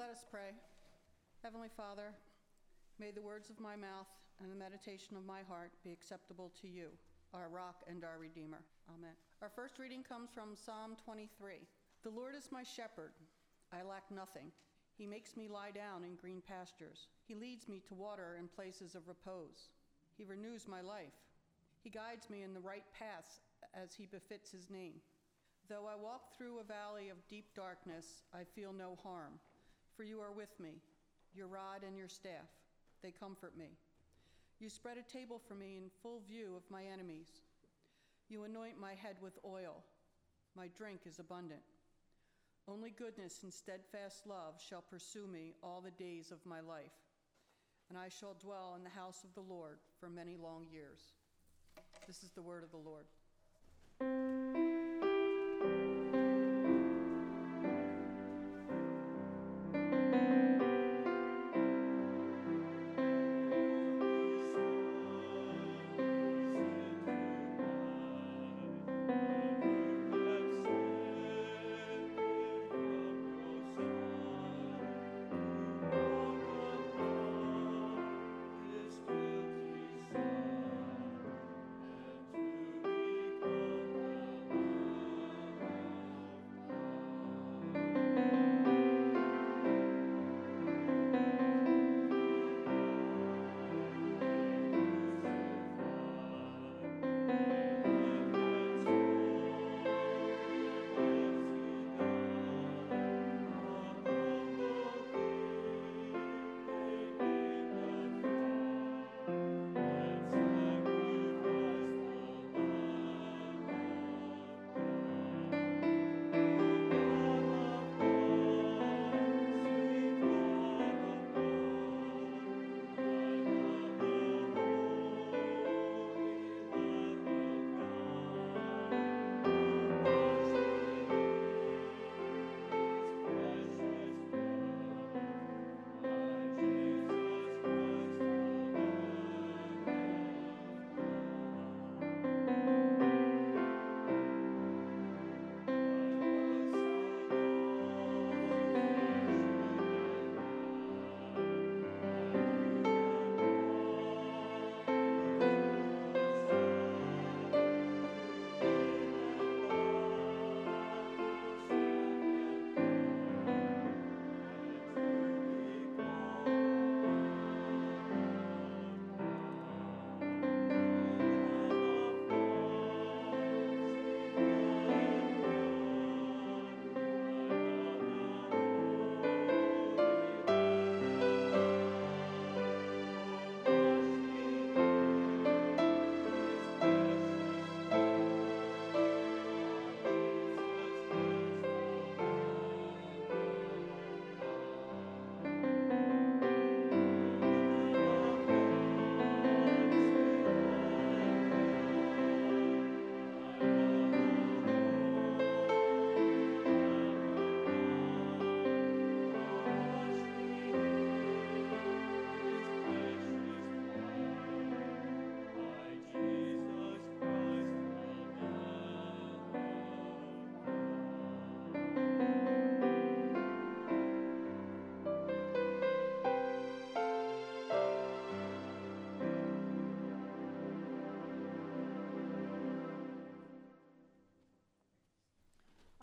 Let us pray. Heavenly Father, may the words of my mouth and the meditation of my heart be acceptable to you, our rock and our redeemer. Amen. Our first reading comes from Psalm 23. The Lord is my shepherd, I lack nothing. He makes me lie down in green pastures. He leads me to water and places of repose. He renews my life. He guides me in the right paths as he befits his name. Though I walk through a valley of deep darkness, I feel no harm, for you are with me. Your rod and your staff, they comfort me. You spread a table for me in full view of my enemies. You anoint my head with oil. My drink is abundant. Only goodness and steadfast love shall pursue me all the days of my life, and I shall dwell in the house of the Lord for many long years. This is the word of the Lord.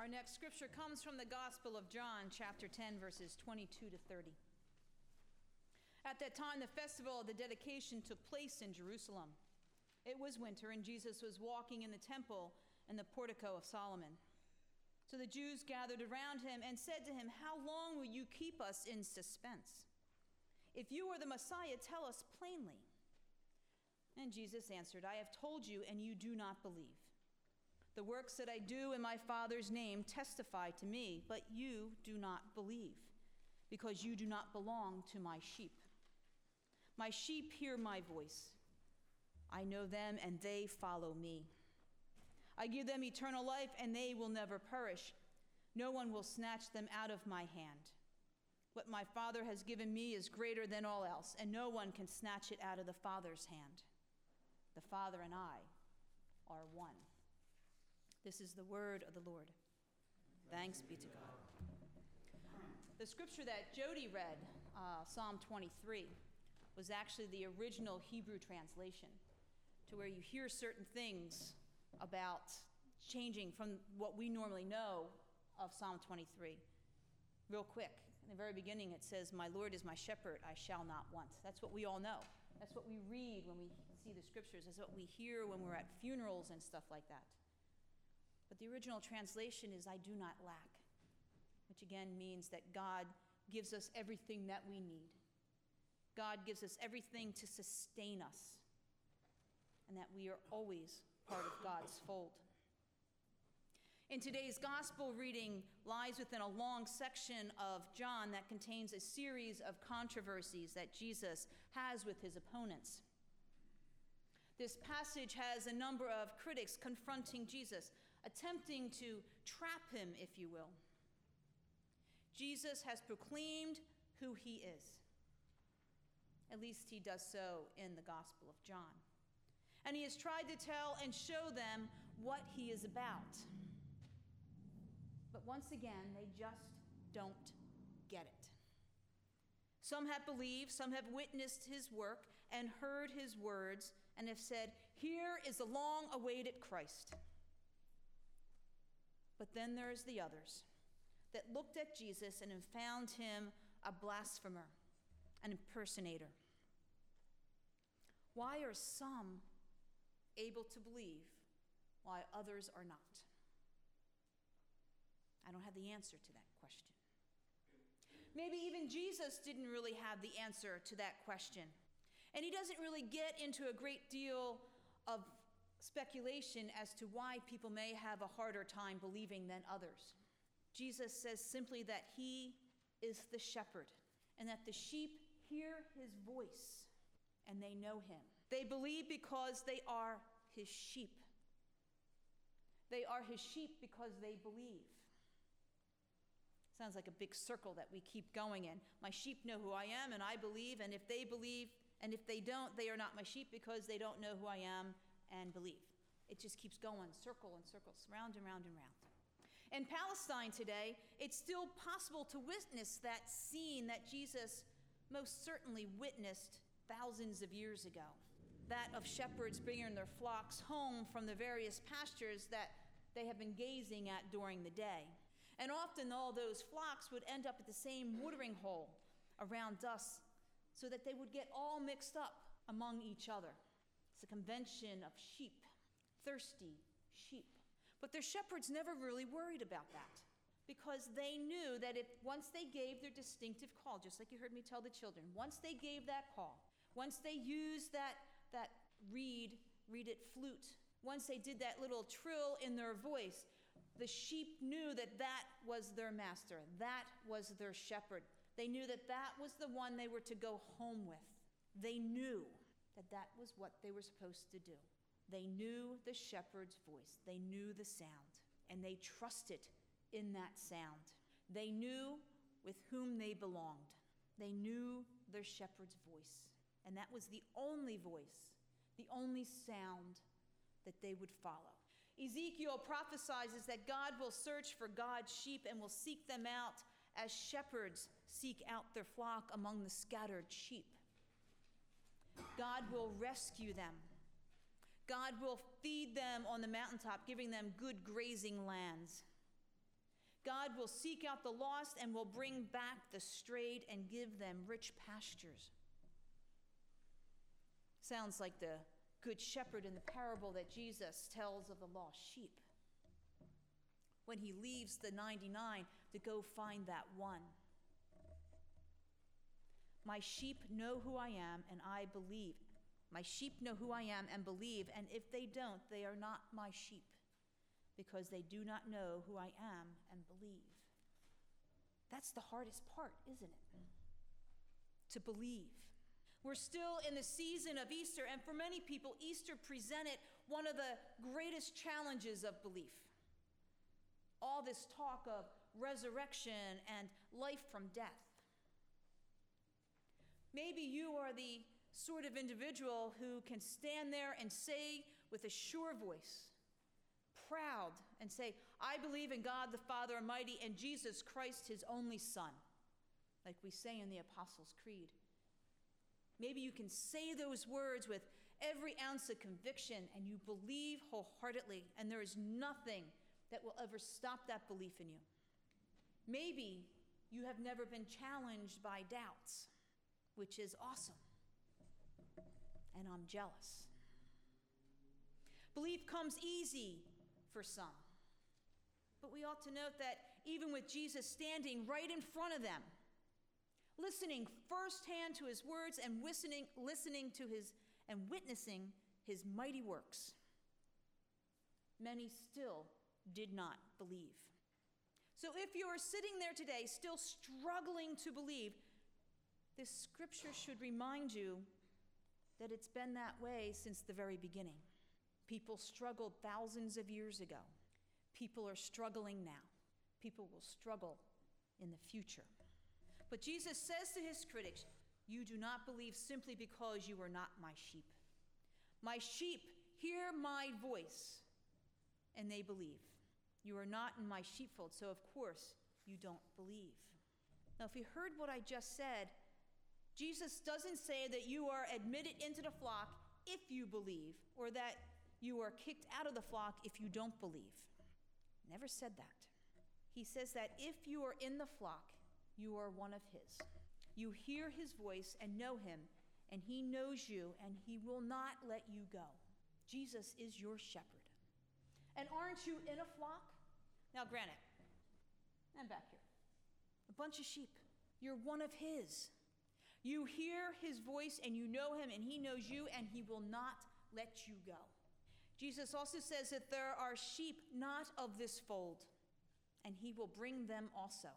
Our next scripture comes from the Gospel of John, chapter 10, verses 22 to 30. At that time, the festival of the dedication took place in Jerusalem. It was winter, and Jesus was walking in the temple in the portico of Solomon. So the Jews gathered around him and said to him, How long will you keep us in suspense? If you are the Messiah, tell us plainly. And Jesus answered, I have told you, and you do not believe. The works that I do in my Father's name testify to me, but you do not believe, because you do not belong to my sheep. My sheep hear my voice. I know them, and they follow me. I give them eternal life, and they will never perish. No one will snatch them out of my hand. What my Father has given me is greater than all else, and no one can snatch it out of the Father's hand. The Father and I are one. This is the word of the Lord. Thanks be to God. The scripture that Jody read, uh, Psalm 23, was actually the original Hebrew translation, to where you hear certain things about changing from what we normally know of Psalm 23. Real quick, in the very beginning, it says, My Lord is my shepherd, I shall not want. That's what we all know. That's what we read when we see the scriptures. That's what we hear when we're at funerals and stuff like that. But the original translation is, I do not lack, which again means that God gives us everything that we need. God gives us everything to sustain us, and that we are always part of God's fold. In today's gospel reading lies within a long section of John that contains a series of controversies that Jesus has with his opponents. This passage has a number of critics confronting Jesus, attempting to trap him, if you will. Jesus has proclaimed who he is. At least he does so in the Gospel of John. And he has tried to tell and show them what he is about. But once again, they just don't get it. Some have believed, some have witnessed his work and heard his words and have said, Here is the long awaited Christ. But then there's the others that looked at Jesus and found him a blasphemer, an impersonator. Why are some able to believe why others are not? I don't have the answer to that question. Maybe even Jesus didn't really have the answer to that question. And he doesn't really get into a great deal of speculation as to why people may have a harder time believing than others. Jesus says simply that he is the shepherd and that the sheep hear his voice and they know him. They believe because they are his sheep. They are his sheep because they believe. Sounds like a big circle that we keep going in. My sheep know who I am and I believe, and if they believe, and if they don't, they are not my sheep because they don't know who I am and believe. It just keeps going, circle and circles, round and round and round. In Palestine today, it's still possible to witness that scene that Jesus most certainly witnessed thousands of years ago that of shepherds bringing their flocks home from the various pastures that they have been gazing at during the day. And often, all those flocks would end up at the same watering hole around dusk so that they would get all mixed up among each other. It's a convention of sheep, thirsty sheep. But their shepherds never really worried about that because they knew that if once they gave their distinctive call, just like you heard me tell the children, once they gave that call, once they used that, that reed, reed it flute, once they did that little trill in their voice, the sheep knew that that was their master, that was their shepherd. They knew that that was the one they were to go home with. They knew that that was what they were supposed to do. They knew the shepherd's voice, they knew the sound, and they trusted in that sound. They knew with whom they belonged. They knew their shepherd's voice, and that was the only voice, the only sound that they would follow. Ezekiel prophesies that God will search for God's sheep and will seek them out as shepherds seek out their flock among the scattered sheep. God will rescue them. God will feed them on the mountaintop, giving them good grazing lands. God will seek out the lost and will bring back the strayed and give them rich pastures. Sounds like the good shepherd in the parable that Jesus tells of the lost sheep. When he leaves the 99 to go find that one. My sheep know who I am, and I believe. My sheep know who I am and believe, and if they don't, they are not my sheep, because they do not know who I am and believe. That's the hardest part, isn't it? To believe. We're still in the season of Easter, and for many people, Easter presented one of the greatest challenges of belief. All this talk of resurrection and life from death. Maybe you are the sort of individual who can stand there and say with a sure voice, proud, and say, I believe in God the Father Almighty and Jesus Christ, his only Son, like we say in the Apostles' Creed. Maybe you can say those words with every ounce of conviction and you believe wholeheartedly, and there is nothing that will ever stop that belief in you. Maybe you have never been challenged by doubts, which is awesome. And I'm jealous. Belief comes easy for some. But we ought to note that even with Jesus standing right in front of them, listening firsthand to his words and listening, listening to his and witnessing his mighty works, many still did not believe. So if you are sitting there today still struggling to believe, this scripture should remind you that it's been that way since the very beginning. People struggled thousands of years ago. People are struggling now. People will struggle in the future. But Jesus says to his critics, You do not believe simply because you are not my sheep. My sheep hear my voice, and they believe. You are not in my sheepfold, so of course you don't believe. Now, if you heard what I just said, Jesus doesn't say that you are admitted into the flock if you believe, or that you are kicked out of the flock if you don't believe. Never said that. He says that if you are in the flock, you are one of his. You hear his voice and know him, and he knows you, and he will not let you go. Jesus is your shepherd. And aren't you in a flock? Now, granted, I'm back here. A bunch of sheep. You're one of his. You hear his voice and you know him, and he knows you, and he will not let you go. Jesus also says that there are sheep not of this fold, and he will bring them also.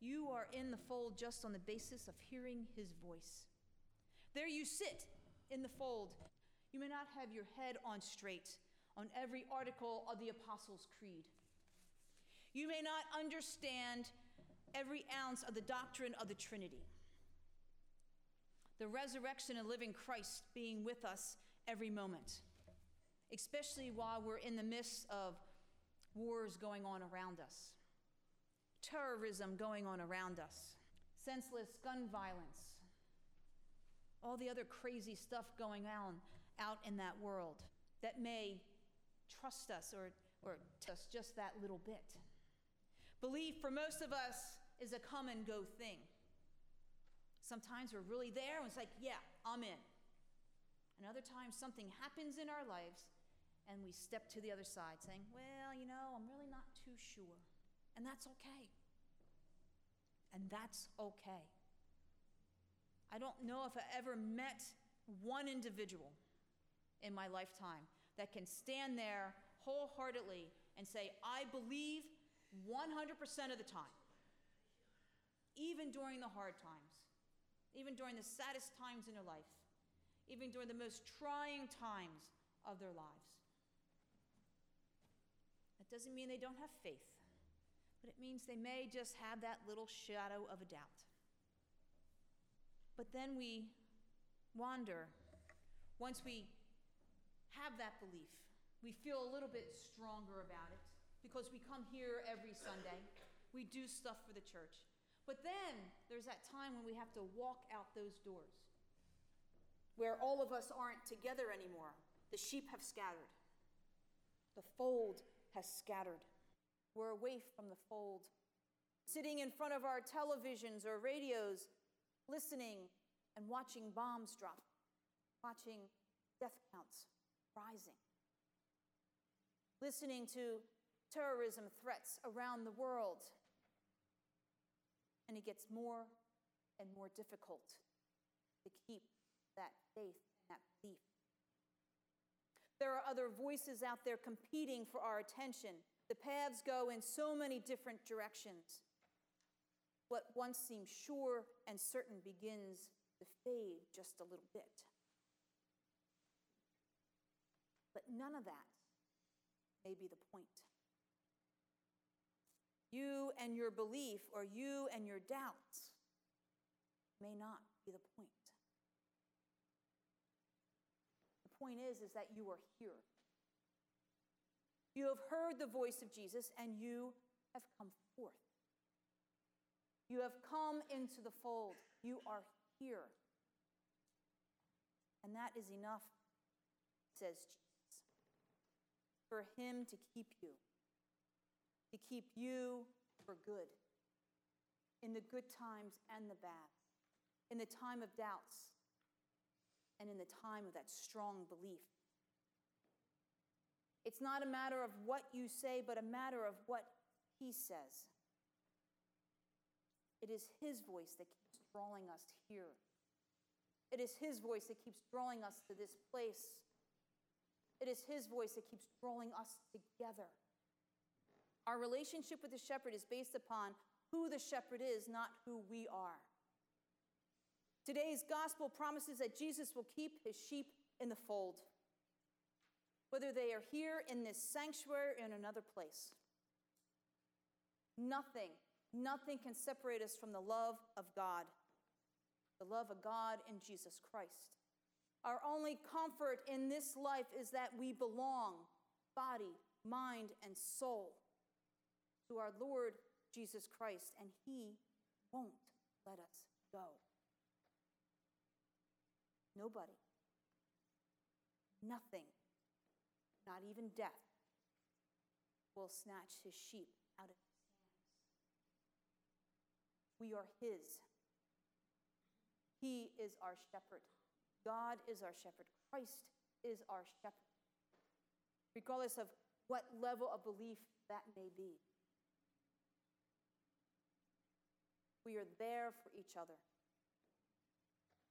You are in the fold just on the basis of hearing his voice. There you sit in the fold. You may not have your head on straight on every article of the Apostles' Creed. You may not understand every ounce of the doctrine of the Trinity. The resurrection and living Christ being with us every moment especially while we're in the midst of wars going on around us, terrorism going on around us, senseless gun violence, all the other crazy stuff going on out in that world that may trust us or, or us just that little bit. Belief for most of us is a come and go thing. Sometimes we're really there and it's like, yeah, I'm in. And other times something happens in our lives and we step to the other side saying, Well, you know, I'm really not too sure. And that's okay. And that's okay. I don't know if I ever met one individual in my lifetime that can stand there wholeheartedly and say, I believe 100% of the time, even during the hard times, even during the saddest times in their life, even during the most trying times of their lives. That doesn't mean they don't have faith, but it means they may just have that little shadow of a doubt. But then we wander. Once we have that belief, we feel a little bit stronger about it because we come here every Sunday. We do stuff for the church. But then there's that time when we have to walk out those doors where all of us aren't together anymore. The sheep have scattered, the fold has scattered. We're away from the fold, sitting in front of our televisions or radios, listening and watching bombs drop, watching death counts rising, listening to terrorism threats around the world. And it gets more and more difficult to keep that faith and that belief there are other voices out there competing for our attention. The paths go in so many different directions. what once seemed sure and certain begins to fade just a little bit. But none of that may be the point. You and your belief, or you and your doubts, may not be the point. The point is, is that you are here. You have heard the voice of Jesus and you have come forth. You have come into the fold. You are here. And that is enough, says Jesus, for him to keep you, to keep you for good, in the good times and the bad, in the time of doubts, and in the time of that strong belief. It's not a matter of what you say, but a matter of what he says. It is His voice that keeps drawing us here. It is His voice that keeps drawing us to this place. It is His voice that keeps drawing us together. Our relationship with the shepherd is based upon who the shepherd is, not who we are. Today's gospel promises that Jesus will keep his sheep in the fold, whether they are here in this sanctuary or in another place. Nothing Nothing can separate us from the love of God, the love of God in Jesus Christ. Our only comfort in this life is that we belong, body, mind, and soul, to our Lord Jesus Christ, and He won't let us go. Nobody, nothing, not even death, will snatch His sheep out of us. we are His. He is our shepherd. God is our shepherd. Christ is our shepherd. Regardless of what level of belief that may be, we are there for each other.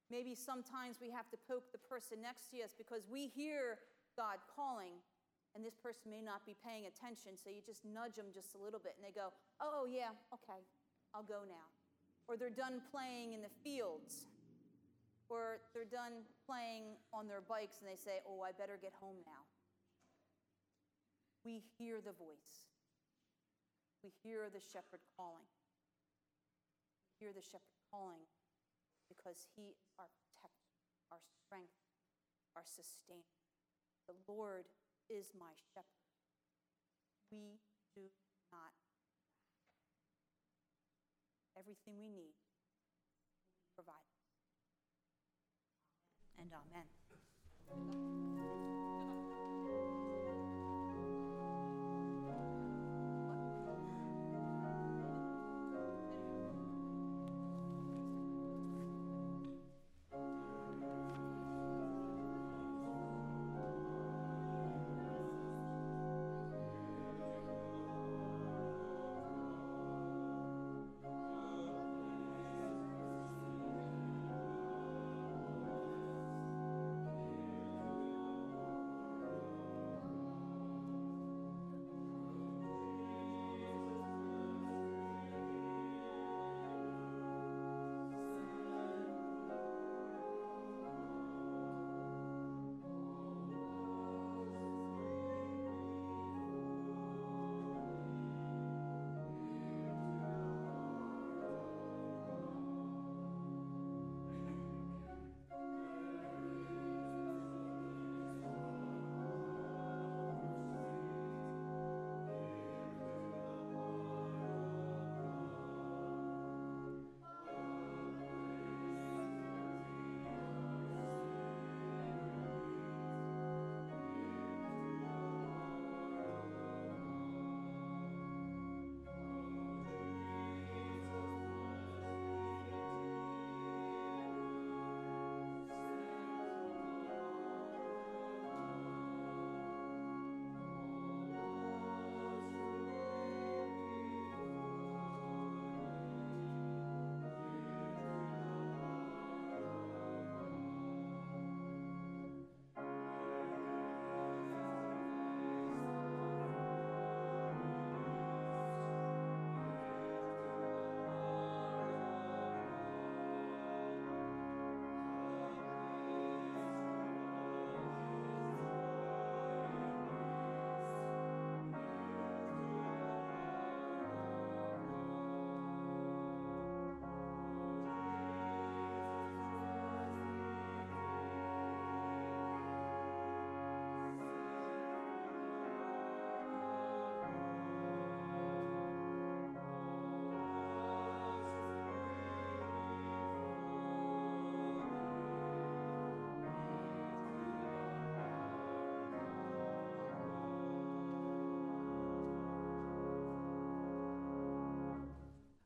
Maybe sometimes we have to poke the person next to us because we hear God calling, and this person may not be paying attention, so you just nudge them just a little bit, and they go, Oh, oh yeah, okay, I'll go now. Or they're done playing in the fields. Or they're done playing on their bikes and they say, Oh, I better get home now. We hear the voice. We hear the shepherd calling. Hear the shepherd calling because he is our protector, our strength, our sustainer. The Lord is my shepherd. We do not everything we need provide. And amen.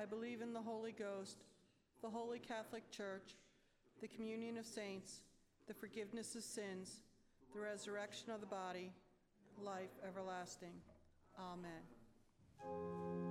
I believe in the Holy Ghost, the Holy Catholic Church, the communion of saints, the forgiveness of sins, the resurrection of the body, life everlasting. Amen.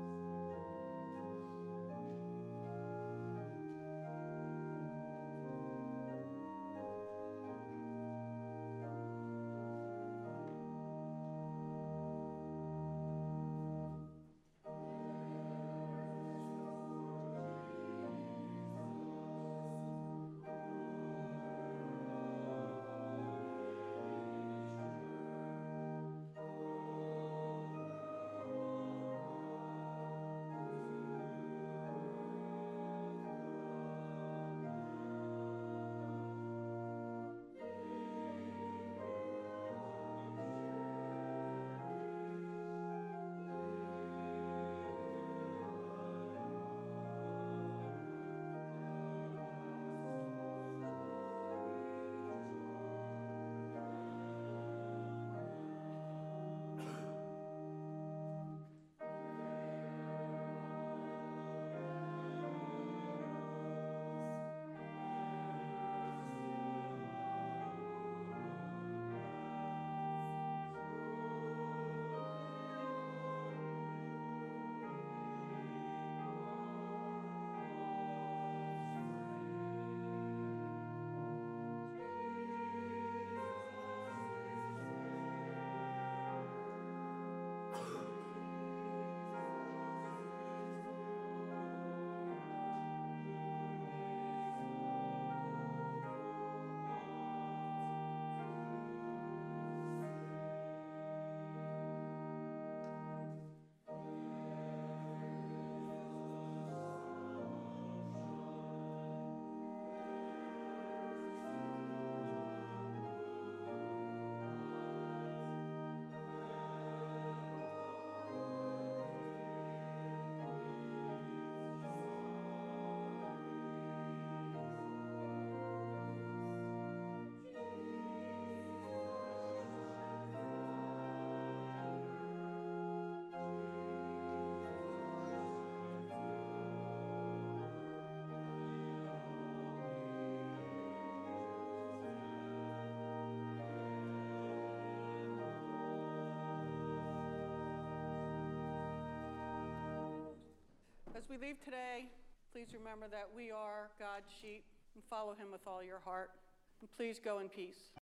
We leave today, please remember that we are God's sheep and follow him with all your heart. And please go in peace.